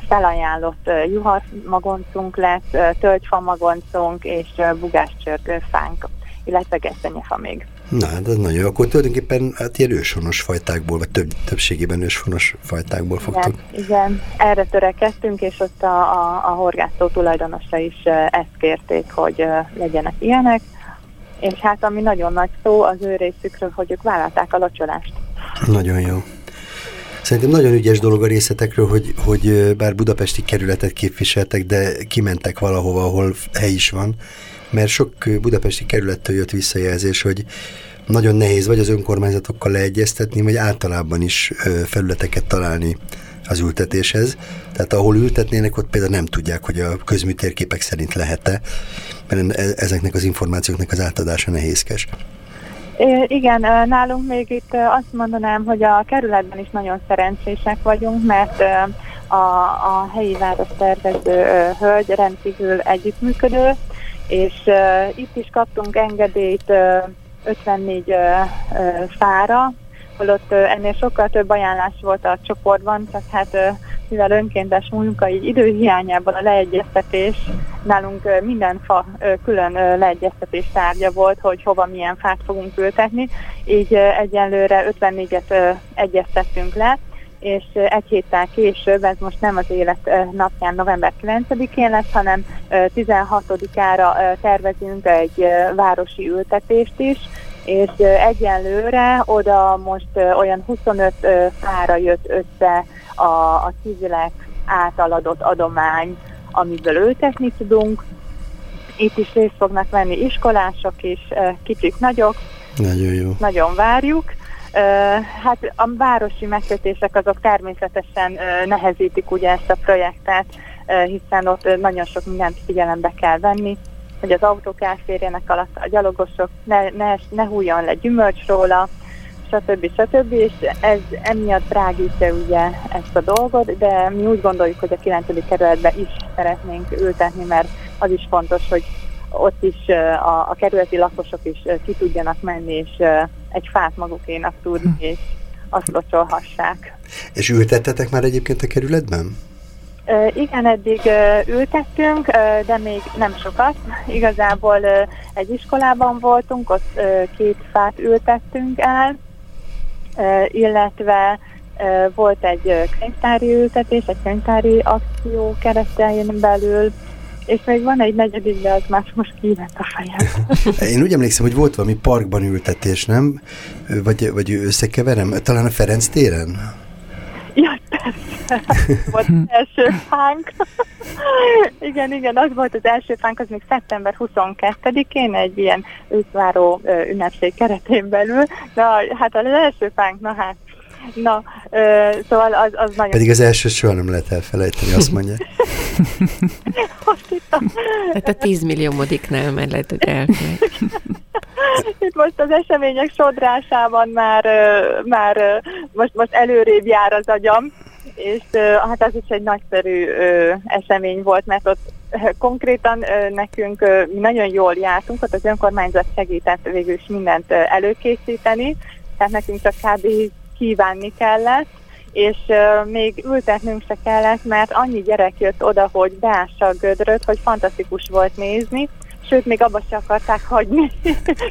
felajánlott juharmagoncunk lesz, tölgyfa magoncunk és bugáscsörgőfánk, illetve gesztenyefa még. Na, hát ez nagyon jó. Akkor tulajdonképpen hát ilyen őshonos fajtákból, vagy több, többségében őshonos fajtákból fogtok. Igen, igen, erre törekedtünk, és ott a, a, a horgásztó tulajdonosa is ezt kérték, hogy legyenek ilyenek, és hát ami nagyon nagy szó az ő részükről, hogy ők vállalták a locsolást. Nagyon jó. Szerintem nagyon ügyes dolog a részletekről, hogy, hogy bár budapesti kerületet képviseltek, de kimentek valahova, ahol hely is van, mert sok budapesti kerülettől jött visszajelzés, hogy nagyon nehéz vagy az önkormányzatokkal leegyeztetni, vagy általában is felületeket találni az ültetéshez. Tehát ahol ültetnének, ott például nem tudják, hogy a közműtérképek szerint lehet-e, mert e-, ezeknek az információknak az átadása nehézkes. Igen, nálunk még itt azt mondanám, hogy a kerületben is nagyon szerencsések vagyunk, mert a, a helyi város tervező hölgy rendkívül együttműködő, és itt is kaptunk engedélyt 54 fára, holott ennél sokkal több ajánlás volt a csoportban, csak hát mivel önkéntes munka, így időhiányában a leegyeztetés, nálunk minden fa külön leegyeztetés tárgya volt, hogy hova milyen fát fogunk ültetni, így egyenlőre 54-et egyeztettünk le, és egy héttel később, ez most nem az élet napján november 9-én lesz, hanem 16-ára tervezünk egy városi ültetést is, és egyenlőre oda most olyan 25 fára jött össze a, a civilek átaladott adomány, amiből ültetni tudunk. Itt is részt fognak venni iskolások is, kicsik, nagyok. Nagyon jó. Nagyon várjuk. Hát a városi megkötések azok természetesen nehezítik ugye ezt a projektet, hiszen ott nagyon sok mindent figyelembe kell venni, hogy az autók elférjenek alatt, a gyalogosok ne, ne, ne hújjon le gyümölcs róla, stb. stb. És ez emiatt drágítja ugye ezt a dolgot, de mi úgy gondoljuk, hogy a 9. kerületbe is szeretnénk ültetni, mert az is fontos, hogy ott is a, a kerületi lakosok is ki tudjanak menni, és egy fát magukénak tudni, hm. és azt locsolhassák. És ültettetek már egyébként a kerületben? Igen, eddig ültettünk, de még nem sokat. Igazából egy iskolában voltunk, ott két fát ültettünk el, illetve volt egy könyvtári ültetés, egy könyvtári akció keretén belül, és még van egy negyedik, de az már most kívánta a fejem. Én úgy emlékszem, hogy volt valami parkban ültetés, nem? Vagy, vagy összekeverem? Talán a Ferenc téren? Ja, persze. volt az első fánk. igen, igen, az volt az első fánk, az még szeptember 22-én egy ilyen őszváró ünnepség keretén belül. Na, hát az első fánk, na hát Na, ö, szóval az, az nagyon... Pedig az első soha nem lehet elfelejteni, azt mondja. Tehát a 10 milliómodiknál már lehet, hogy elfelejteni. Itt most az események sodrásában már, már most, most előrébb jár az agyam, és hát az is egy nagyszerű esemény volt, mert ott konkrétan nekünk mi nagyon jól jártunk, ott az önkormányzat segített végül is mindent előkészíteni, tehát nekünk csak kb. kívánni kellett, és még ültetnünk se kellett, mert annyi gyerek jött oda, hogy beássa a gödröt, hogy fantasztikus volt nézni, sőt, még abba se akarták hagyni.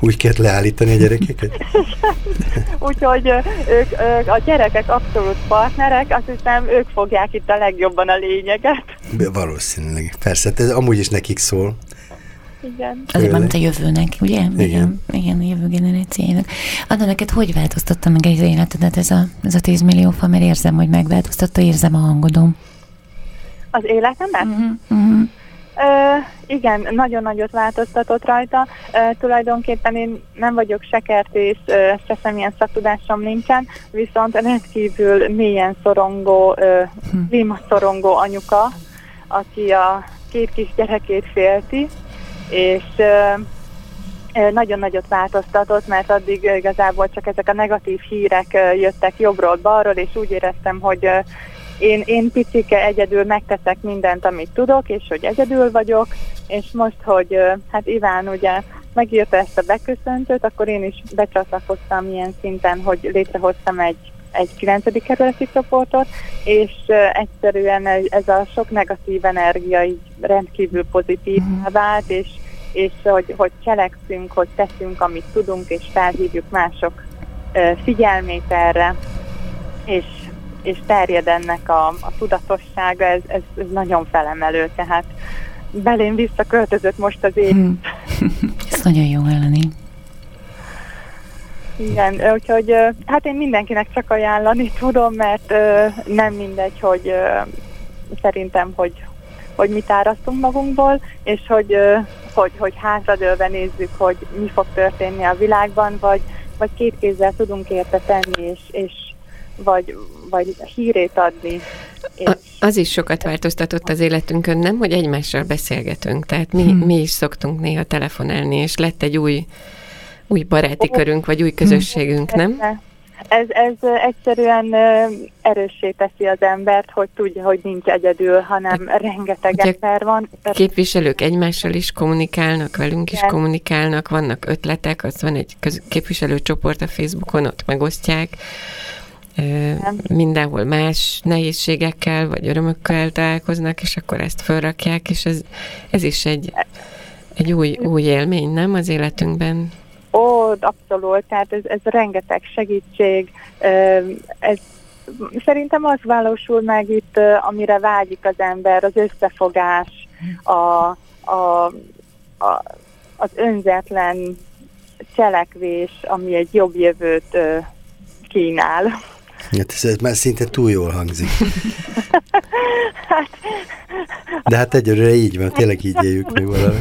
Úgy kellett leállítani a gyerekeket? Úgyhogy ők, ők, a gyerekek abszolút partnerek, azt hiszem, ők fogják itt a legjobban a lényeget. Valószínűleg. Persze, ez amúgy is nekik szól. Igen. Azért már, mint a jövőnek, ugye? Igen. Igen, igen a jövő generációjának. Anna, neked hogy változtatta meg az életedet ez a, ez a 10 millió fa, mert érzem, hogy megváltoztatta, érzem a hangodom. Az életemet? Uh-huh, uh-huh. Igen, nagyon nagyot változtatott rajta. Tulajdonképpen én nem vagyok sekertész, ö, se semmilyen szaktudásom nincsen, viszont rendkívül mélyen szorongó, hm. szorongó anyuka, aki a két kis gyerekét félti, és nagyon nagyot változtatott, mert addig igazából csak ezek a negatív hírek jöttek jobbról, balról, és úgy éreztem, hogy én, én picike egyedül megteszek mindent, amit tudok, és hogy egyedül vagyok, és most, hogy hát Iván ugye megírta ezt a beköszöntőt, akkor én is becsatlakoztam ilyen szinten, hogy létrehoztam egy egy 9. kerületi csoportot, és egyszerűen ez a sok negatív energia így rendkívül pozitív mhm. vált, és, és hogy, hogy cselekszünk, hogy teszünk, amit tudunk, és felhívjuk mások figyelmét erre, és, és terjed ennek a, a tudatossága, ez, ez, ez nagyon felemelő, tehát belém visszaköltözött most az én. Hmm. ez nagyon jó hallani. Igen, úgyhogy hát én mindenkinek csak ajánlani tudom, mert nem mindegy, hogy szerintem, hogy, hogy mit árasztunk magunkból, és hogy, hogy, hogy hátradőlve nézzük, hogy mi fog történni a világban, vagy, vagy két kézzel tudunk érte tenni, és, és vagy, vagy hírét adni. És... A, az is sokat változtatott az életünkön, nem, hogy egymással beszélgetünk. Tehát mi, hmm. mi is szoktunk néha telefonálni, és lett egy új új baráti körünk, vagy új közösségünk, nem? Ez, ez egyszerűen erőssé teszi az embert, hogy tudja, hogy nincs egyedül, hanem De rengeteg Ugye ember van. Képviselők egymással is kommunikálnak, velünk is Igen. kommunikálnak, vannak ötletek, az van egy köz- képviselőcsoport a Facebookon, ott megosztják. Igen. Mindenhol más nehézségekkel, vagy örömökkel találkoznak, és akkor ezt felrakják, és ez, ez is egy, egy új, új élmény, nem az életünkben? Ó, abszolút, tehát ez, ez rengeteg segítség, ez szerintem az valósul meg itt, amire vágyik az ember, az összefogás, a, a, a, az önzetlen cselekvés, ami egy jobb jövőt kínál. Hát ez, már szinte túl jól hangzik. De hát egyelőre így van, tényleg így éljük mi valami.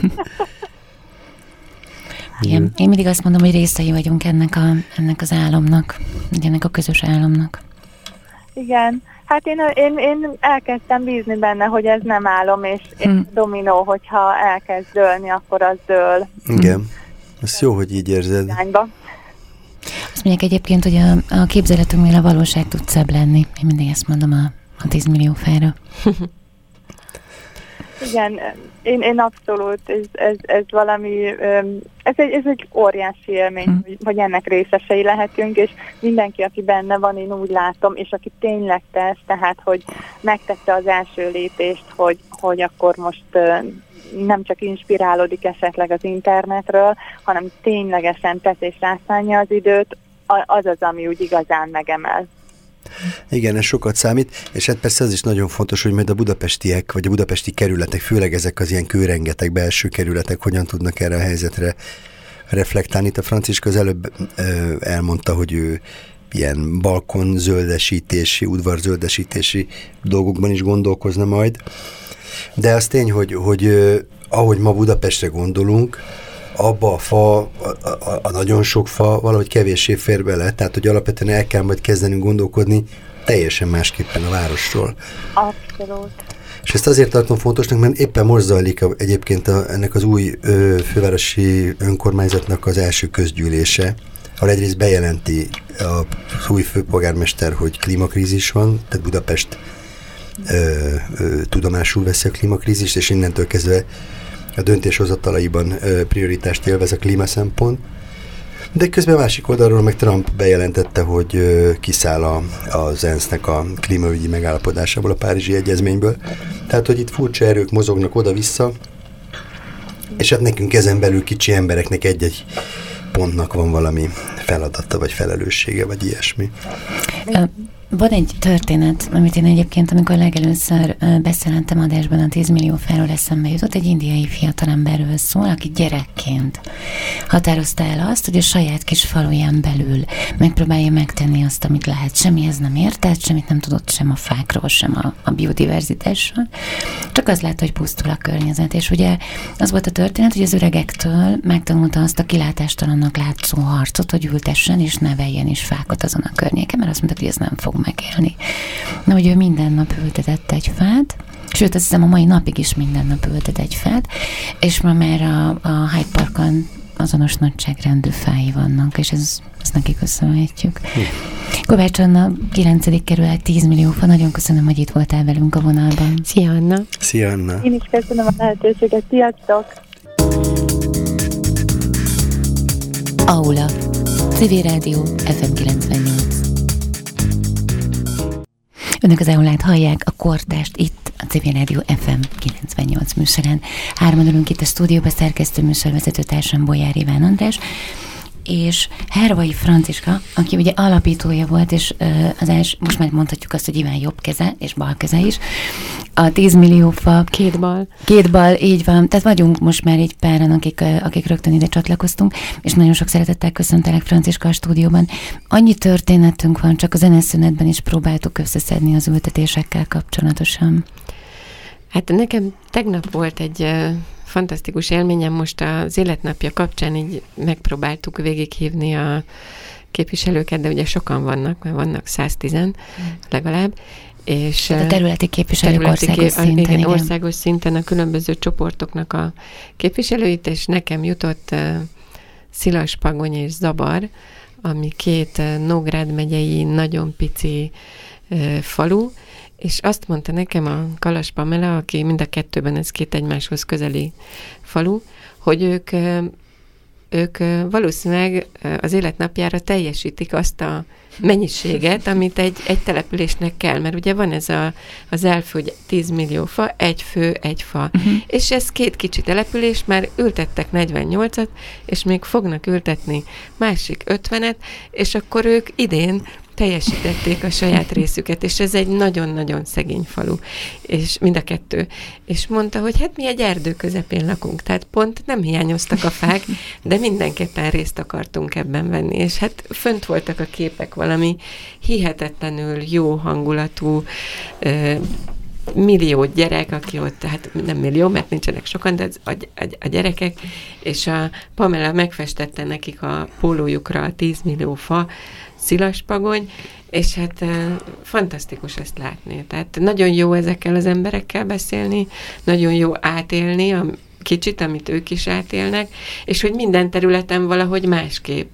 Igen. Én mindig azt mondom, hogy részei vagyunk ennek, a, ennek az álomnak, ennek a közös álomnak. Igen. Hát én, én, én elkezdtem bízni benne, hogy ez nem álom, és, hmm. dominó, hogyha elkezd dőlni, akkor az dől. Igen. Ez jó, hogy így érzed. Irányba. Azt mondják egyébként, hogy a, a képzeletünknél a valóság tud szebb lenni. Én mindig ezt mondom a, a 10 millió fejre. Igen, én, én abszolút, ez, ez, ez valami, ez egy, ez egy óriási élmény, hogy, hogy ennek részesei lehetünk, és mindenki, aki benne van, én úgy látom, és aki tényleg tesz, tehát, hogy megtette az első lépést, hogy, hogy akkor most nem csak inspirálódik esetleg az internetről, hanem ténylegesen tesz és rászánja az időt, az az, ami úgy igazán megemel. Igen, ez sokat számít, és hát persze az is nagyon fontos, hogy majd a budapestiek, vagy a budapesti kerületek, főleg ezek az ilyen kőrengetek belső kerületek hogyan tudnak erre a helyzetre reflektálni. Itt a Franciska az előbb elmondta, hogy ő ilyen balkon zöldesítési, udvar zöldesítési dolgokban is gondolkozna majd. De az tény, hogy, hogy ahogy ma Budapestre gondolunk, abba a fa, a, a, a nagyon sok fa valahogy kevéssé fér bele, tehát hogy alapvetően el kell majd kezdenünk gondolkodni teljesen másképpen a városról. Abszolút. És ezt azért tartom fontosnak, mert éppen most zajlik a, egyébként a, ennek az új ö, fővárosi önkormányzatnak az első közgyűlése, ahol egyrészt bejelenti az új főpolgármester, hogy klímakrízis van, tehát Budapest ö, ö, tudomásul veszi a klímakrízist, és innentől kezdve a döntéshozatalaiban prioritást élvez a klímaszempont. De közben a másik oldalról meg Trump bejelentette, hogy kiszáll a, az ENSZ-nek a klímaügyi megállapodásából, a Párizsi Egyezményből. Tehát, hogy itt furcsa erők mozognak oda-vissza, és hát nekünk ezen belül kicsi embereknek egy-egy pontnak van valami feladata, vagy felelőssége, vagy ilyesmi. Van egy történet, amit én egyébként, amikor legelőször beszélentem adásban a 10 millió felről eszembe jutott, egy indiai fiatalemberről szól, aki gyerekként határozta el azt, hogy a saját kis faluján belül megpróbálja megtenni azt, amit lehet. Semmihez nem értett, semmit nem tudott sem a fákról, sem a, a biodiverzitásról. Csak az lát, hogy pusztul a környezet. És ugye az volt a történet, hogy az öregektől megtanulta azt a kilátástalannak látszó harcot, hogy ültessen és neveljen is fákat azon a környéken, mert azt mondta, hogy ez nem fog megélni. Na, hogy ő minden nap ültetett egy fát, sőt, azt hiszem a mai napig is minden nap ültet egy fát, és ma már a, a Hyde Parkon azonos nagyságrendű fái vannak, és ez, ezt neki köszönhetjük. Hm. Kovács Anna, 9. kerület, 10 millió fa, nagyon köszönöm, hogy itt voltál velünk a vonalban. Szia Anna! Szia Anna! Én is köszönöm a lehetőséget, sziasztok! Aula, Civil Rádió, FM 98. Önök az Aulát hallják, a kortást itt a Civil Rádió FM 98 műsorán. Hárman ülünk itt a stúdióba, szerkesztő műsorvezető társam Bolyár Iván András, és Hervai Franciska, aki ugye alapítója volt, és az els, most már mondhatjuk azt, hogy Iván jobb keze, és bal keze is, a 10 millió fa. Két bal. Két bal, így van. Tehát vagyunk most már egy páran, akik, akik rögtön ide csatlakoztunk, és nagyon sok szeretettel köszöntelek Franciska a stúdióban. Annyi történetünk van, csak a zeneszünetben is próbáltuk összeszedni az ültetésekkel kapcsolatosan. Hát nekem tegnap volt egy fantasztikus élményem most az életnapja kapcsán így megpróbáltuk végighívni a képviselőket, de ugye sokan vannak, mert vannak 110 mm. legalább, és a területi képviselők területi országos kép, szinten, igen, igen. országos szinten a különböző csoportoknak a képviselőit, és nekem jutott uh, Szilas Pagony és Zabar, ami két uh, Nógrád megyei nagyon pici uh, falu, és azt mondta nekem a Kalas Pamela, aki mind a kettőben ez két egymáshoz közeli falu, hogy ők, ők valószínűleg az életnapjára teljesítik azt a mennyiséget, amit egy, egy településnek kell, mert ugye van ez a, az elfő, hogy 10 millió fa, egy fő, egy fa. Uh-huh. És ez két kicsi település, már ültettek 48-at, és még fognak ültetni másik 50-et, és akkor ők idén teljesítették a saját részüket, és ez egy nagyon-nagyon szegény falu, és mind a kettő. És mondta, hogy hát mi egy erdő közepén lakunk, tehát pont nem hiányoztak a fák, de mindenképpen részt akartunk ebben venni, és hát fönt voltak a képek valami hihetetlenül jó hangulatú, millió gyerek, aki ott, hát nem millió, mert nincsenek sokan, de a, a, a gyerekek, és a Pamela megfestette nekik a pólójukra a 10 millió fa, szilaspagony, és hát fantasztikus ezt látni. Tehát nagyon jó ezekkel az emberekkel beszélni, nagyon jó átélni a kicsit, amit ők is átélnek, és hogy minden területen valahogy másképp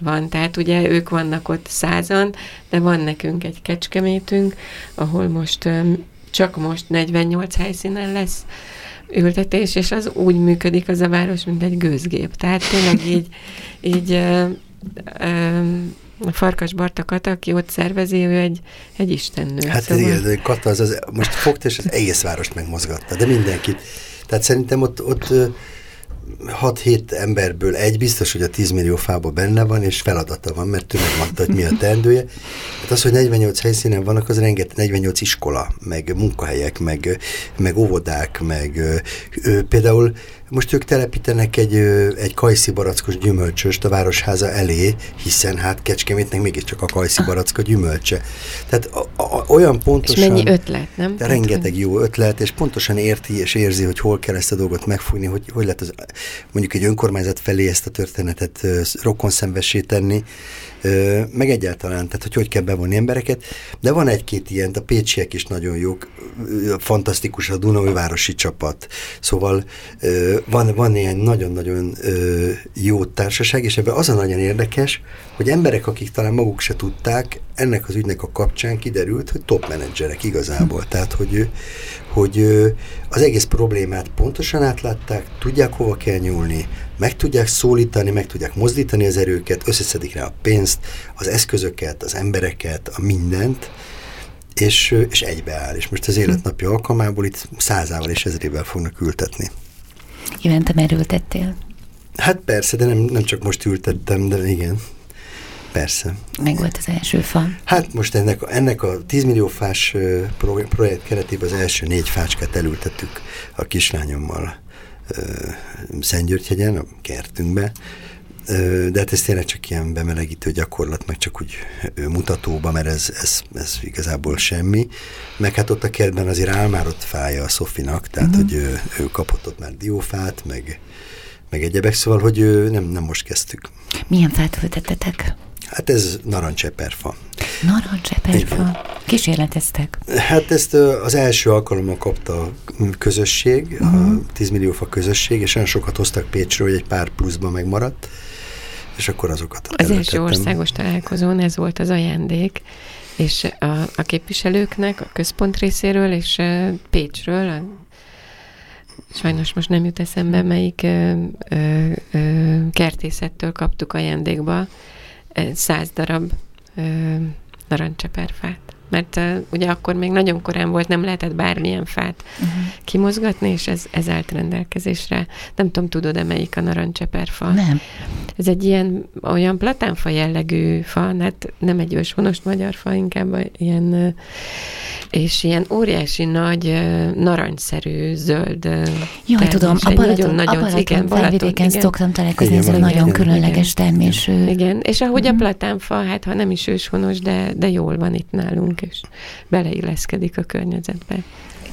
van. Tehát ugye ők vannak ott százan, de van nekünk egy kecskemétünk, ahol most csak most 48 helyszínen lesz ültetés, és az úgy működik az a város, mint egy gőzgép. Tehát tényleg így, így ö, ö, a Farkas Barta Kata, aki ott szervezi, ő egy, egy istennő. Hát szóval... igen, de Kata az, az, most fogta, és az egész várost megmozgatta, de mindenkit. Tehát szerintem ott, ott 6-7 emberből egy biztos, hogy a 10 millió fába benne van, és feladata van, mert ő megmondta, hogy mi a teendője. Hát az, hogy 48 helyszínen vannak, az rengeteg 48 iskola, meg munkahelyek, meg, meg óvodák, meg ö, például most ők telepítenek egy, egy kajszi barackos gyümölcsöst a városháza elé, hiszen hát Kecskemétnek mégiscsak a kajszi baracka gyümölcse. Tehát a, a, olyan pontosan... És mennyi ötlet, nem? De rengeteg jó ötlet, és pontosan érti és érzi, hogy hol kell ezt a dolgot megfogni, hogy, hogy lehet az, mondjuk egy önkormányzat felé ezt a történetet rokonszenvessé tenni, meg egyáltalán, tehát hogy hogy kell bevonni embereket, de van egy-két ilyen, a pécsiek is nagyon jók, fantasztikus a Dunai városi csapat, szóval van, van ilyen nagyon-nagyon jó társaság, és ebben az a nagyon érdekes, hogy emberek, akik talán maguk se tudták, ennek az ügynek a kapcsán kiderült, hogy top menedzserek igazából, tehát hogy, hogy az egész problémát pontosan átlátták, tudják hova kell nyúlni, meg tudják szólítani, meg tudják mozdítani az erőket, összeszedik rá a pénzt, az eszközöket, az embereket, a mindent, és, és egybeáll. És most az életnapja alkalmából itt százával és ezrével fognak ültetni. Iván, te merültettél? Hát persze, de nem, nem csak most ültettem, de igen. Persze. Meg volt az első fa. Hát most ennek, ennek a 10 millió fás projekt keretében az első négy fácskát elültettük a kislányommal Szentgyörgyhegyen, a kertünkbe, de hát ez tényleg csak ilyen bemelegítő gyakorlat, meg csak úgy mutatóba, mert ez, ez, ez igazából semmi. Meg hát ott a kertben azért áll már ott fája a Szofinak, tehát uh-huh. hogy ő, ő kapott ott már diófát, meg, meg egyebek, szóval, hogy nem, nem most kezdtük. Milyen fát ültettetek? Hát ez narancseperfa. Narancseperfa. kísérleteztek? Hát ezt az első alkalommal kapta a közösség, uh-huh. a 10 mhm. millió fa közösség, és olyan sokat hoztak Pécsről, hogy egy pár pluszban megmaradt, és akkor azokat Az első országos találkozón ez volt az ajándék, és a, a képviselőknek a központ részéről és Pécsről, a, sajnos most nem jut eszembe, melyik ö, ö, ö, kertészettől kaptuk ajándékba száz darab narancseperfát mert uh, ugye akkor még nagyon korán volt, nem lehetett bármilyen fát uh-huh. kimozgatni, és ez, ez állt rendelkezésre. Nem tudom, tudod-e melyik a narancseperfa? Nem. Ez egy ilyen, olyan platánfa jellegű fa, hát nem egy őshonos magyar fa, inkább ilyen, és ilyen óriási nagy narancszerű zöld Jaj, tudom, a Balaton, nagyon, nagyon, a Balaton igen, felvidéken szoktam találkozni ezzel a nagyon különleges termésű. Igen, és ahogy uh-huh. a mhm. platánfa, hát ha nem is őshonos, de, de jól van itt nálunk és beleilleszkedik a környezetbe.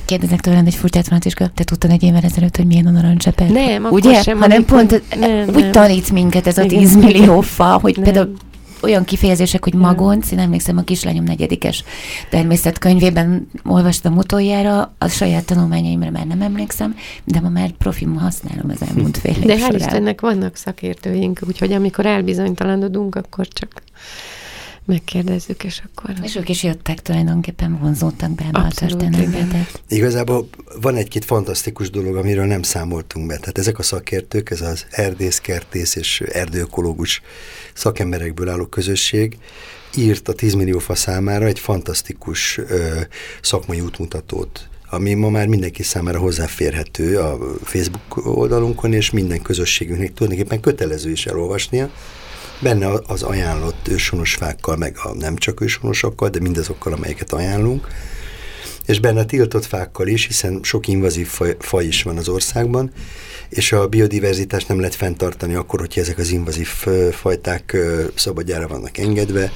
Kérdezek tőled egy furcsát, Franciska, te tudtad egy évvel ezelőtt, hogy milyen a narancseper? Nem, Ugye? sem. Hanem pont nem, úgy nem. tanít minket ez a 10 millió fa, hogy nem. például olyan kifejezések, hogy magonc, én emlékszem a kislányom negyedikes természetkönyvében olvastam utoljára, a saját tanulmányaimra már nem emlékszem, de ma már profim használom az elmúlt fél De hál' Istennek vannak szakértőink, úgyhogy amikor elbizonytalanodunk, akkor csak megkérdezzük, és akkor... És ők is jöttek tulajdonképpen, vonzódtak be a történetbe. Igazából van egy-két fantasztikus dolog, amiről nem számoltunk be. Tehát ezek a szakértők, ez az erdész, kertész és erdőökológus szakemberekből álló közösség, írt a 10 millió fa számára egy fantasztikus ö, szakmai útmutatót, ami ma már mindenki számára hozzáférhető a Facebook oldalunkon, és minden közösségünknek tulajdonképpen kötelező is elolvasnia, Benne az ajánlott őshonos fákkal, meg a nem csak őshonosakkal, de mindazokkal, amelyeket ajánlunk. És benne a tiltott fákkal is, hiszen sok invazív faj, faj is van az országban, és a biodiverzitást nem lehet fenntartani akkor, hogyha ezek az invazív fajták szabadjára vannak engedve,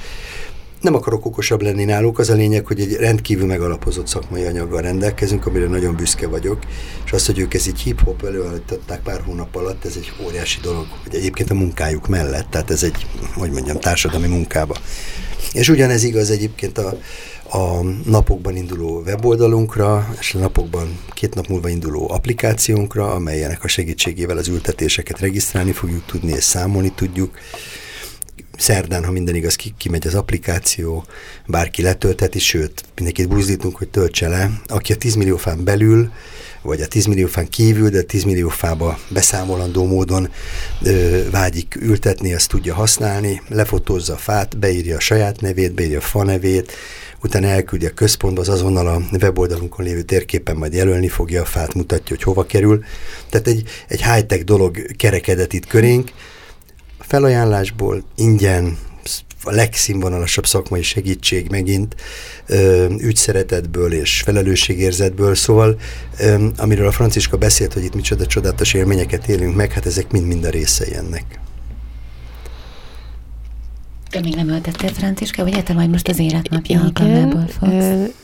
nem akarok okosabb lenni náluk, az a lényeg, hogy egy rendkívül megalapozott szakmai anyaggal rendelkezünk, amire nagyon büszke vagyok, és azt, hogy ők ezt így hip-hop előállították pár hónap alatt, ez egy óriási dolog, hogy egyébként a munkájuk mellett, tehát ez egy, hogy mondjam, társadalmi munkába. És ugyanez igaz egyébként a, a napokban induló weboldalunkra, és a napokban két nap múlva induló applikációnkra, amelyenek a segítségével az ültetéseket regisztrálni fogjuk tudni, és számolni tudjuk, szerdán, ha minden igaz, ki, kimegy az applikáció, bárki letölteti, sőt, mindenkit buzdítunk, hogy töltse le. Aki a 10 millió fán belül, vagy a 10 millió fán kívül, de a 10 millió fába beszámolandó módon ö, vágyik ültetni, azt tudja használni, lefotózza a fát, beírja a saját nevét, beírja a fa nevét, utána elküldi a központba, az azonnal a weboldalunkon lévő térképen majd jelölni fogja a fát, mutatja, hogy hova kerül. Tehát egy, egy high-tech dolog kerekedett itt körénk, felajánlásból ingyen a legszínvonalasabb szakmai segítség megint ö, ügyszeretetből és felelősségérzetből, szóval ö, amiről a Franciska beszélt, hogy itt micsoda csodálatos élményeket élünk meg, hát ezek mind-mind a részei ennek. De még nem öltettél, Franciska, vagy te majd most az életnapja alkalmából fogsz?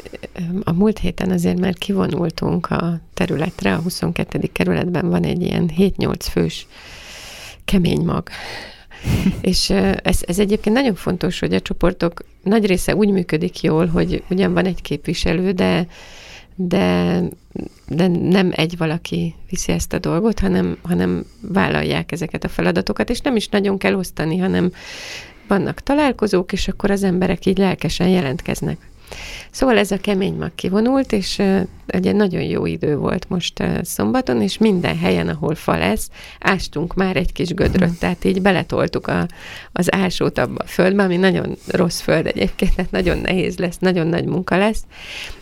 A múlt héten azért már kivonultunk a területre, a 22. kerületben van egy ilyen 7-8 fős kemény mag és ez, ez egyébként nagyon fontos, hogy a csoportok nagy része úgy működik jól, hogy ugyan van egy képviselő, de, de, de nem egy valaki viszi ezt a dolgot, hanem, hanem vállalják ezeket a feladatokat, és nem is nagyon kell osztani, hanem vannak találkozók, és akkor az emberek így lelkesen jelentkeznek. Szóval ez a kemény mag kivonult, és egy nagyon jó idő volt most szombaton, és minden helyen, ahol fa lesz, ástunk már egy kis gödröt, uh-huh. tehát így beletoltuk a, az ásót abba a földbe, ami nagyon rossz föld egyébként, tehát nagyon nehéz lesz, nagyon nagy munka lesz,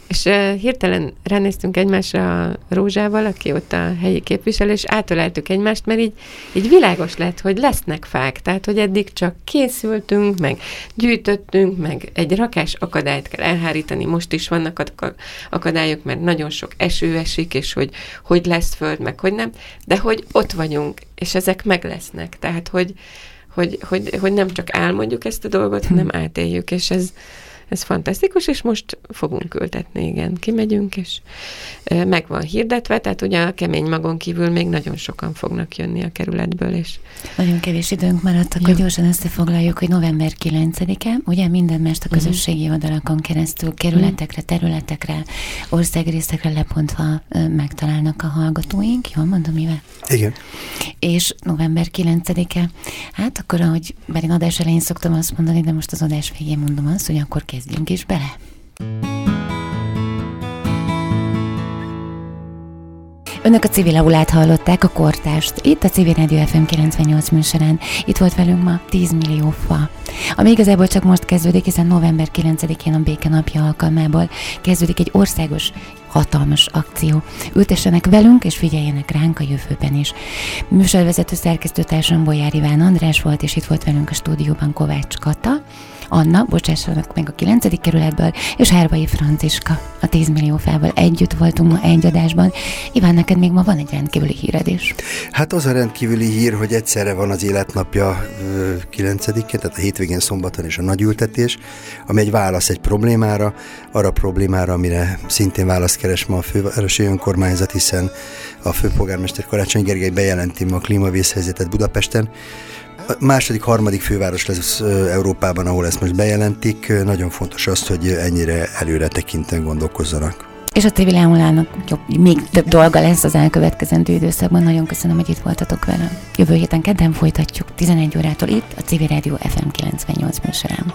és uh, hirtelen ránéztünk egymásra a Rózsával, aki ott a helyi képviselő, és átöleltük egymást, mert így, így világos lett, hogy lesznek fák, tehát hogy eddig csak készültünk, meg gyűjtöttünk, meg egy rakás akadályt kell elhárítani, most is vannak akadályok, mert nagyon sok eső esik, és hogy hogy lesz föld, meg hogy nem, de hogy ott vagyunk, és ezek meg lesznek, tehát hogy, hogy, hogy, hogy nem csak álmodjuk ezt a dolgot, hanem átéljük, és ez, ez fantasztikus, és most fogunk ültetni, igen, kimegyünk, és meg van hirdetve, tehát ugye a kemény magon kívül még nagyon sokan fognak jönni a kerületből, és... Nagyon kevés időnk maradt, akkor gyorsan összefoglaljuk, hogy november 9-e, ugye minden mest a mhm. közösségi uh-huh. oldalakon keresztül kerületekre, területekre, országrészekre lepontva megtalálnak a hallgatóink, jól mondom, mivel? Igen. És november 9-e, hát akkor, ahogy bár én adás elején szoktam azt mondani, de most az adás végén mondom azt, hogy akkor kezdjünk is bele. Önök a civil aulát hallották, a kortást, itt a Civil Radio FM 98 műsorán. Itt volt velünk ma 10 millió fa. Ami igazából csak most kezdődik, hiszen november 9-én a Béke napja alkalmából kezdődik egy országos hatalmas akció. Ültessenek velünk, és figyeljenek ránk a jövőben is. Műsorvezető szerkesztőtársam Bolyár Iván András volt, és itt volt velünk a stúdióban Kovács Kata. Anna, bocsássanak meg a 9. kerületből, és Herbai Franciska a 10 millió fával együtt voltunk ma egy adásban. Iván, neked még ma van egy rendkívüli híred is. Hát az a rendkívüli hír, hogy egyszerre van az életnapja 9-én, tehát a hétvégén szombaton és a nagyültetés, ami egy válasz egy problémára, arra problémára, amire szintén választ keres ma a fővárosi önkormányzat, hiszen a főpolgármester Karácsony Gergely bejelenti ma a klímavészhelyzetet Budapesten, második, harmadik főváros lesz Európában, ahol ezt most bejelentik. Nagyon fontos az, hogy ennyire előre tekinten gondolkozzanak. És a TV Leolának még több dolga lesz az elkövetkezendő időszakban. Nagyon köszönöm, hogy itt voltatok velem. Jövő héten kedden folytatjuk 11 órától itt a CV Radio FM 98 műsorán.